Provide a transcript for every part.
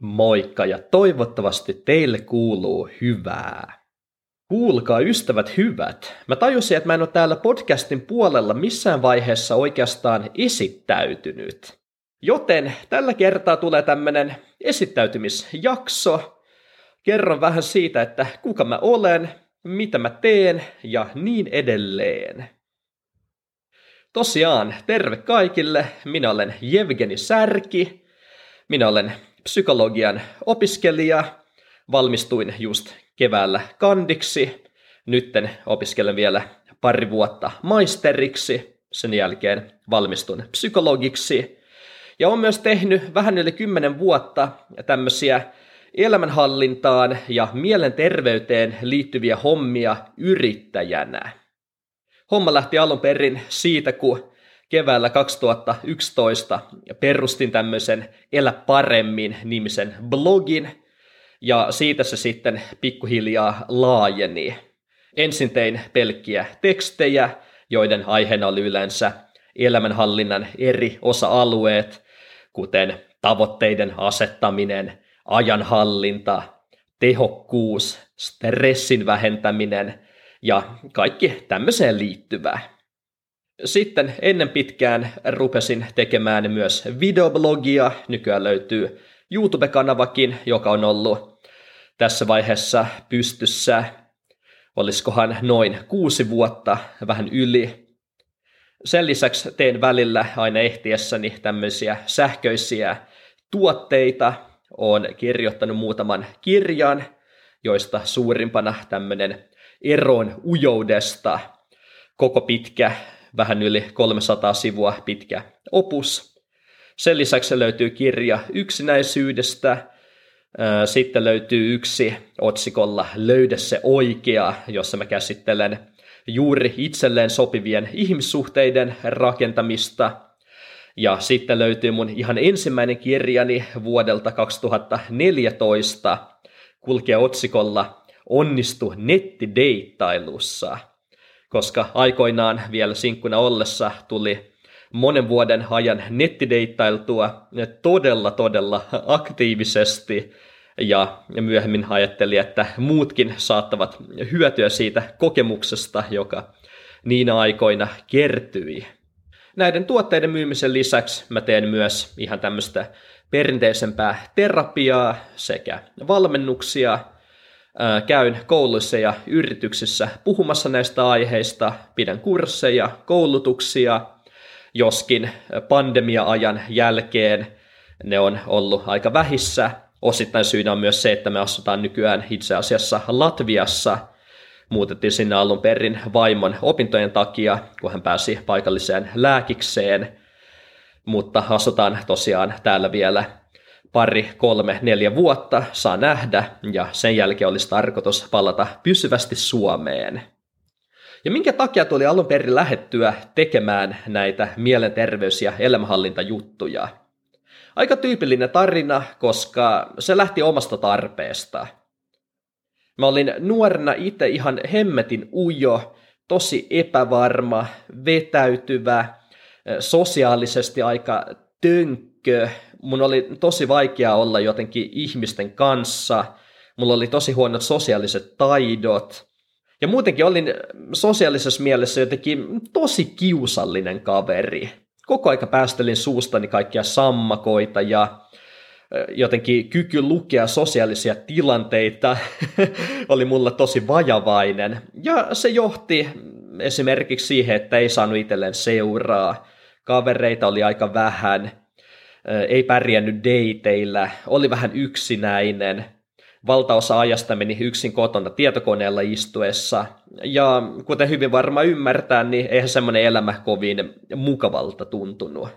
Moikka ja toivottavasti teille kuuluu hyvää. Kuulkaa ystävät hyvät. Mä tajusin, että mä en ole täällä podcastin puolella missään vaiheessa oikeastaan esittäytynyt. Joten tällä kertaa tulee tämmönen esittäytymisjakso. Kerron vähän siitä, että kuka mä olen, mitä mä teen ja niin edelleen. Tosiaan, terve kaikille. Minä olen Jevgeni Särki. Minä olen psykologian opiskelija. Valmistuin just keväällä kandiksi. Nytten opiskelen vielä pari vuotta maisteriksi. Sen jälkeen valmistun psykologiksi. Ja olen myös tehnyt vähän yli kymmenen vuotta tämmöisiä elämänhallintaan ja mielenterveyteen liittyviä hommia yrittäjänä. Homma lähti alun perin siitä, kun keväällä 2011 perustin tämmöisen Elä paremmin nimisen blogin, ja siitä se sitten pikkuhiljaa laajeni. Ensin tein pelkkiä tekstejä, joiden aiheena oli yleensä elämänhallinnan eri osa-alueet, kuten tavoitteiden asettaminen, ajanhallinta, tehokkuus, stressin vähentäminen ja kaikki tämmöiseen liittyvää. Sitten ennen pitkään rupesin tekemään myös videoblogia. Nykyään löytyy YouTube-kanavakin, joka on ollut tässä vaiheessa pystyssä, olisikohan noin kuusi vuotta, vähän yli. Sen lisäksi teen välillä aina ehtiessäni tämmöisiä sähköisiä tuotteita. Olen kirjoittanut muutaman kirjan, joista suurimpana tämmöinen eroon ujoudesta, koko pitkä vähän yli 300 sivua pitkä opus. Sen lisäksi löytyy kirja yksinäisyydestä, sitten löytyy yksi otsikolla Löydä se oikea, jossa mä käsittelen juuri itselleen sopivien ihmissuhteiden rakentamista. Ja sitten löytyy mun ihan ensimmäinen kirjani vuodelta 2014, kulkee otsikolla Onnistu nettideittailussa – koska aikoinaan vielä sinkkuna ollessa tuli monen vuoden ajan nettideittailtua todella todella aktiivisesti ja myöhemmin ajattelin, että muutkin saattavat hyötyä siitä kokemuksesta, joka niinä aikoina kertyi. Näiden tuotteiden myymisen lisäksi mä teen myös ihan tämmöistä perinteisempää terapiaa sekä valmennuksia – käyn kouluissa ja yrityksissä puhumassa näistä aiheista, pidän kursseja, koulutuksia, joskin pandemia-ajan jälkeen ne on ollut aika vähissä. Osittain syynä on myös se, että me asutaan nykyään itse asiassa Latviassa. Muutettiin sinne alun perin vaimon opintojen takia, kun hän pääsi paikalliseen lääkikseen. Mutta asutaan tosiaan täällä vielä pari, kolme, neljä vuotta, saa nähdä, ja sen jälkeen olisi tarkoitus palata pysyvästi Suomeen. Ja minkä takia tuli alun perin lähettyä tekemään näitä mielenterveys- ja elämänhallintajuttuja? Aika tyypillinen tarina, koska se lähti omasta tarpeesta. Mä olin nuorena itse ihan hemmetin ujo, tosi epävarma, vetäytyvä, sosiaalisesti aika tönkkö, mun oli tosi vaikea olla jotenkin ihmisten kanssa, mulla oli tosi huonot sosiaaliset taidot, ja muutenkin olin sosiaalisessa mielessä jotenkin tosi kiusallinen kaveri. Koko aika päästelin suustani kaikkia sammakoita ja jotenkin kyky lukea sosiaalisia tilanteita oli mulla tosi vajavainen. Ja se johti esimerkiksi siihen, että ei saanut itselleen seuraa. Kavereita oli aika vähän – ei pärjännyt dateilla, oli vähän yksinäinen, valtaosa ajasta meni yksin kotona tietokoneella istuessa, ja kuten hyvin varma ymmärtää, niin eihän semmoinen elämä kovin mukavalta tuntunut.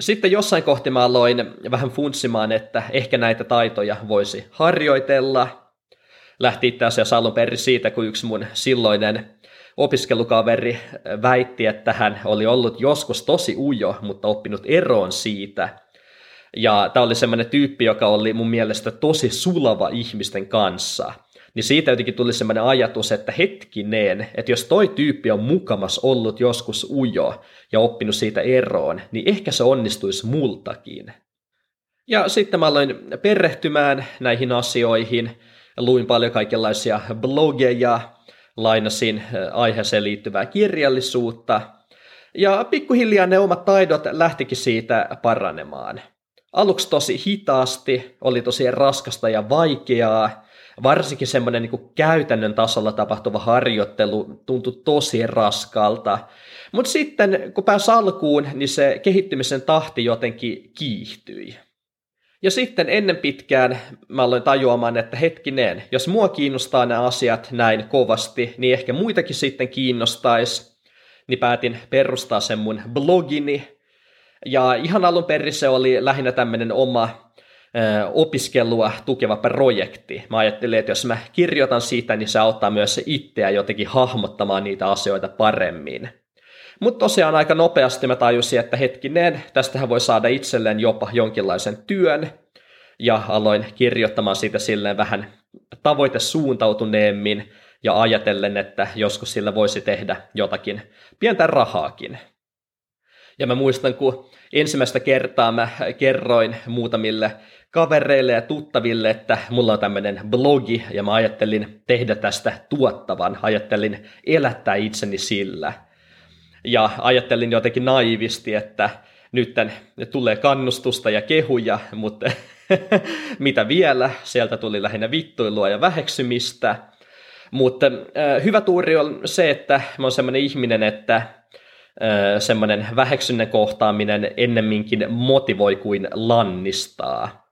Sitten jossain kohti mä aloin vähän funtsimaan, että ehkä näitä taitoja voisi harjoitella. Lähti itse asiassa alun perin siitä, kun yksi mun silloinen opiskelukaveri väitti, että hän oli ollut joskus tosi ujo, mutta oppinut eroon siitä. Ja tämä oli semmoinen tyyppi, joka oli mun mielestä tosi sulava ihmisten kanssa. Niin siitä jotenkin tuli semmoinen ajatus, että hetkinen, että jos toi tyyppi on mukamas ollut joskus ujo ja oppinut siitä eroon, niin ehkä se onnistuisi multakin. Ja sitten mä aloin perehtymään näihin asioihin, luin paljon kaikenlaisia blogeja, lainasin aiheeseen liittyvää kirjallisuutta, ja pikkuhiljaa ne omat taidot lähtikin siitä paranemaan. Aluksi tosi hitaasti, oli tosi raskasta ja vaikeaa, varsinkin semmoinen niin käytännön tasolla tapahtuva harjoittelu tuntui tosi raskalta. Mutta sitten kun pääsi alkuun, niin se kehittymisen tahti jotenkin kiihtyi. Ja sitten ennen pitkään mä aloin tajuamaan, että hetkinen, jos mua kiinnostaa nämä asiat näin kovasti, niin ehkä muitakin sitten kiinnostaisi. Niin päätin perustaa sen mun blogini. Ja ihan alun perin se oli lähinnä tämmöinen oma opiskelua tukeva projekti. Mä ajattelin, että jos mä kirjoitan siitä, niin se auttaa myös itseä jotenkin hahmottamaan niitä asioita paremmin. Mutta tosiaan aika nopeasti mä tajusin, että hetkinen, tästähän voi saada itselleen jopa jonkinlaisen työn, ja aloin kirjoittamaan siitä silleen vähän tavoitesuuntautuneemmin ja ajatellen, että joskus sillä voisi tehdä jotakin pientä rahaakin. Ja mä muistan, kun ensimmäistä kertaa mä kerroin muutamille kavereille ja tuttaville, että mulla on tämmöinen blogi ja mä ajattelin tehdä tästä tuottavan, ajattelin elättää itseni sillä. Ja ajattelin jotenkin naivisti, että nyt tulee kannustusta ja kehuja, mutta mitä vielä, sieltä tuli lähinnä vittuilua ja väheksymistä. Mutta äh, hyvä tuuri on se, että mä oon semmoinen ihminen, että äh, semmoinen väheksynnen kohtaaminen ennemminkin motivoi kuin lannistaa.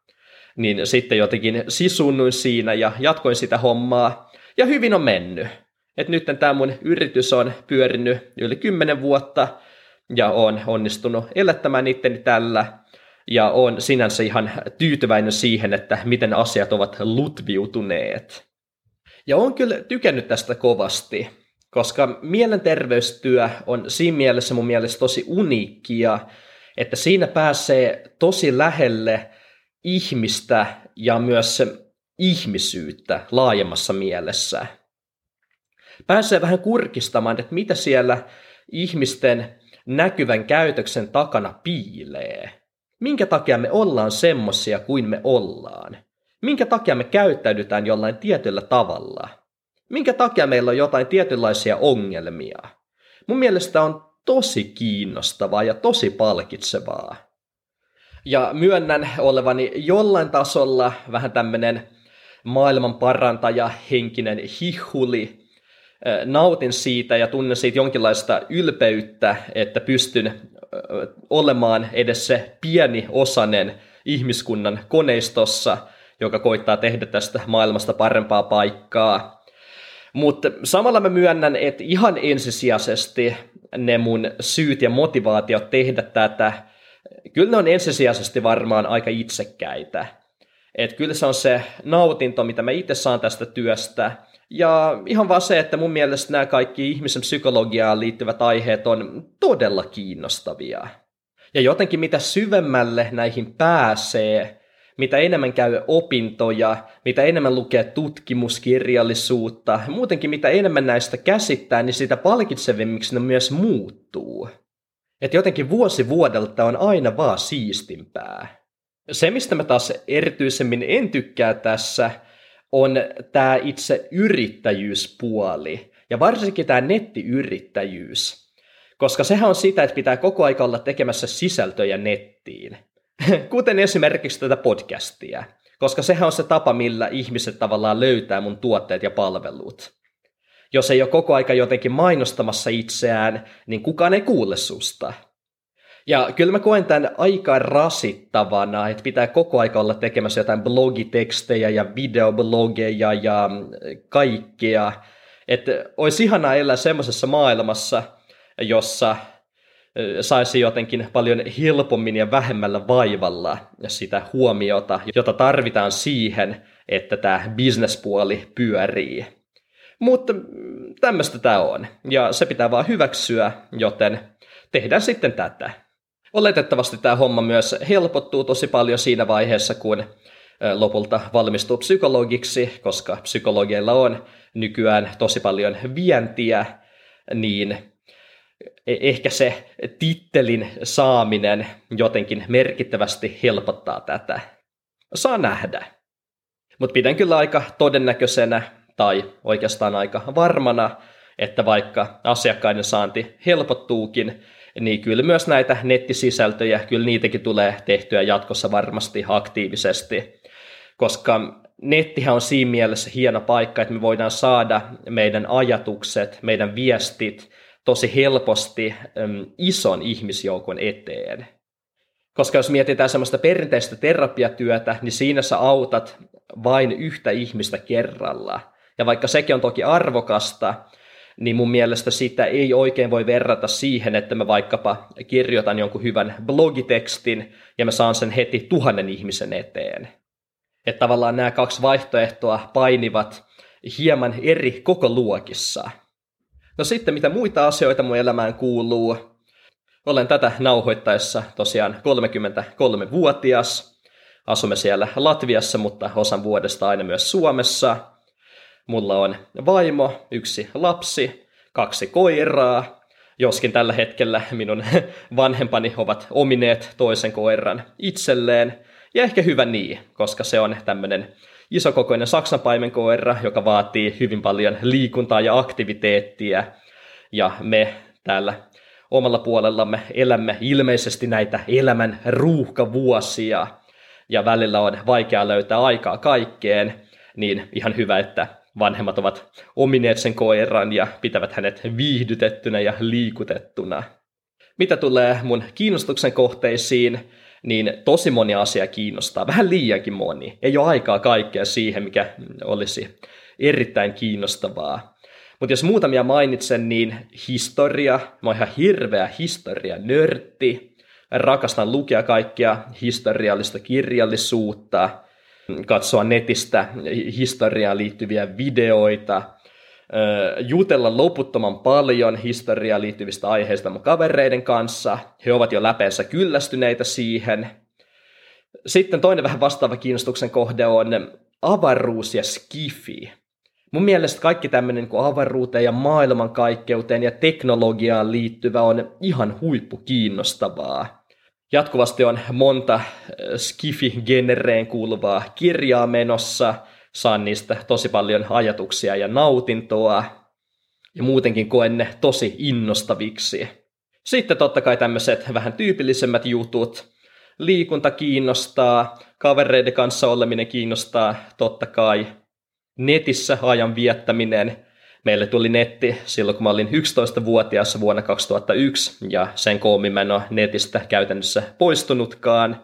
Niin sitten jotenkin sisunnuin siinä ja jatkoin sitä hommaa, ja hyvin on mennyt. Et nyt tämä mun yritys on pyörinyt yli 10 vuotta, ja on onnistunut elättämään itteni tällä, ja on sinänsä ihan tyytyväinen siihen, että miten asiat ovat lutviutuneet. Ja on kyllä tykännyt tästä kovasti, koska mielenterveystyö on siinä mielessä mun mielestä tosi uniikkia, että siinä pääsee tosi lähelle ihmistä ja myös ihmisyyttä laajemmassa mielessä. Pääsee vähän kurkistamaan, että mitä siellä ihmisten näkyvän käytöksen takana piilee. Minkä takia me ollaan semmosia kuin me ollaan? Minkä takia me käyttäydytään jollain tietyllä tavalla? Minkä takia meillä on jotain tietynlaisia ongelmia? Mun mielestä on tosi kiinnostavaa ja tosi palkitsevaa. Ja myönnän olevani jollain tasolla vähän tämmönen maailman parantaja, henkinen hihuli. Nautin siitä ja tunnen siitä jonkinlaista ylpeyttä, että pystyn olemaan edes se pieni osanen ihmiskunnan koneistossa, joka koittaa tehdä tästä maailmasta parempaa paikkaa. Mutta samalla mä myönnän, että ihan ensisijaisesti ne mun syyt ja motivaatiot tehdä tätä, kyllä ne on ensisijaisesti varmaan aika itsekkäitä. Että kyllä se on se nautinto, mitä mä itse saan tästä työstä, ja ihan vaan se, että mun mielestä nämä kaikki ihmisen psykologiaan liittyvät aiheet on todella kiinnostavia. Ja jotenkin mitä syvemmälle näihin pääsee, mitä enemmän käy opintoja, mitä enemmän lukee tutkimuskirjallisuutta, muutenkin mitä enemmän näistä käsittää, niin sitä palkitsevimmiksi ne myös muuttuu. Että jotenkin vuosi vuodelta on aina vaan siistimpää. Se, mistä mä taas erityisemmin en tykkää tässä, on tämä itse yrittäjyyspuoli. Ja varsinkin tämä nettiyrittäjyys. Koska sehän on sitä, että pitää koko aika olla tekemässä sisältöjä nettiin. Kuten esimerkiksi tätä podcastia. Koska sehän on se tapa, millä ihmiset tavallaan löytää mun tuotteet ja palvelut. Jos ei ole koko aika jotenkin mainostamassa itseään, niin kukaan ei kuule susta. Ja kyllä mä koen tämän aika rasittavana, että pitää koko aika olla tekemässä jotain blogitekstejä ja videoblogeja ja kaikkea. Että olisi ihanaa elää semmoisessa maailmassa, jossa saisi jotenkin paljon helpommin ja vähemmällä vaivalla sitä huomiota, jota tarvitaan siihen, että tämä bisnespuoli pyörii. Mutta tämmöistä tämä on, ja se pitää vaan hyväksyä, joten tehdään sitten tätä. Oletettavasti tämä homma myös helpottuu tosi paljon siinä vaiheessa, kun lopulta valmistuu psykologiksi, koska psykologeilla on nykyään tosi paljon vientiä, niin e-, ehkä se tittelin saaminen jotenkin merkittävästi helpottaa tätä. saa nähdä. Mutta pidän kyllä aika todennäköisenä, tai oikeastaan aika varmana, että vaikka asiakkaiden saanti helpottuukin, niin kyllä myös näitä nettisisältöjä, kyllä niitäkin tulee tehtyä jatkossa varmasti aktiivisesti, koska nettihän on siinä mielessä hieno paikka, että me voidaan saada meidän ajatukset, meidän viestit tosi helposti ison ihmisjoukon eteen. Koska jos mietitään semmoista perinteistä terapiatyötä, niin siinä sä autat vain yhtä ihmistä kerralla. Ja vaikka sekin on toki arvokasta, niin mun mielestä sitä ei oikein voi verrata siihen, että mä vaikkapa kirjoitan jonkun hyvän blogitekstin ja mä saan sen heti tuhannen ihmisen eteen. Että tavallaan nämä kaksi vaihtoehtoa painivat hieman eri koko luokissa. No sitten, mitä muita asioita mun elämään kuuluu? Olen tätä nauhoittaessa tosiaan 33-vuotias. Asumme siellä Latviassa, mutta osan vuodesta aina myös Suomessa. Mulla on vaimo, yksi lapsi, kaksi koiraa, joskin tällä hetkellä minun vanhempani ovat omineet toisen koiran itselleen, ja ehkä hyvä niin, koska se on tämmöinen isokokoinen saksanpaimenkoira, joka vaatii hyvin paljon liikuntaa ja aktiviteettia, ja me täällä omalla puolellamme elämme ilmeisesti näitä elämän ruuhkavuosia, ja välillä on vaikea löytää aikaa kaikkeen, niin ihan hyvä, että vanhemmat ovat omineet sen koiran ja pitävät hänet viihdytettynä ja liikutettuna. Mitä tulee mun kiinnostuksen kohteisiin, niin tosi moni asia kiinnostaa, vähän liiankin moni. Ei ole aikaa kaikkea siihen, mikä olisi erittäin kiinnostavaa. Mutta jos muutamia mainitsen, niin historia, mä oon ihan hirveä historia nörtti, rakastan lukea kaikkia historiallista kirjallisuutta, katsoa netistä historiaan liittyviä videoita, jutella loputtoman paljon historiaan liittyvistä aiheista mun kavereiden kanssa. He ovat jo läpeensä kyllästyneitä siihen. Sitten toinen vähän vastaava kiinnostuksen kohde on avaruus ja skifi. Mun mielestä kaikki tämmöinen niin avaruuteen ja maailmankaikkeuteen ja teknologiaan liittyvä on ihan huippu kiinnostavaa. Jatkuvasti on monta skifi-genereen kuuluvaa kirjaa menossa – saan niistä tosi paljon ajatuksia ja nautintoa, ja muutenkin koen ne tosi innostaviksi. Sitten totta kai tämmöiset vähän tyypillisemmät jutut. Liikunta kiinnostaa, kavereiden kanssa oleminen kiinnostaa totta kai. Netissä ajan viettäminen. Meille tuli netti silloin, kun mä olin 11-vuotias vuonna 2001, ja sen koommin mä en ole netistä käytännössä poistunutkaan.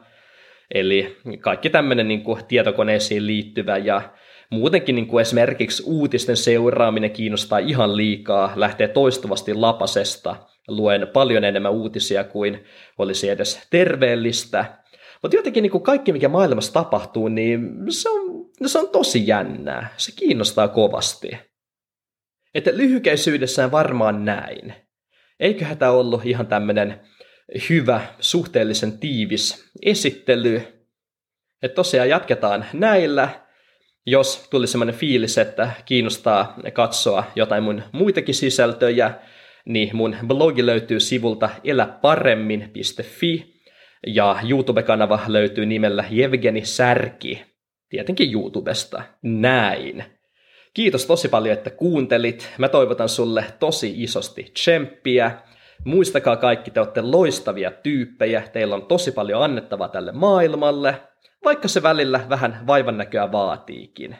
Eli kaikki tämmöinen niin kuin tietokoneisiin liittyvä ja muutenkin niin kuin esimerkiksi uutisten seuraaminen kiinnostaa ihan liikaa, lähtee toistuvasti lapasesta, luen paljon enemmän uutisia kuin olisi edes terveellistä. Mutta jotenkin niin kuin kaikki, mikä maailmassa tapahtuu, niin se on, se on tosi jännää. Se kiinnostaa kovasti. Että lyhykäisyydessään varmaan näin. Eiköhän tämä ollut ihan tämmöinen hyvä, suhteellisen tiivis esittely. Että tosiaan jatketaan näillä. Jos tuli semmoinen fiilis, että kiinnostaa katsoa jotain mun muitakin sisältöjä, niin mun blogi löytyy sivulta eläparemmin.fi ja YouTube-kanava löytyy nimellä Jevgeni Särki, tietenkin YouTubesta. Näin. Kiitos tosi paljon, että kuuntelit. Mä toivotan sulle tosi isosti tsemppiä Muistakaa kaikki, te olette loistavia tyyppejä, teillä on tosi paljon annettavaa tälle maailmalle, vaikka se välillä vähän vaivan näköä vaatiikin.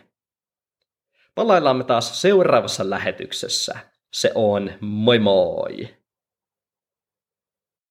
Palaillaan me taas seuraavassa lähetyksessä. Se on moi moi!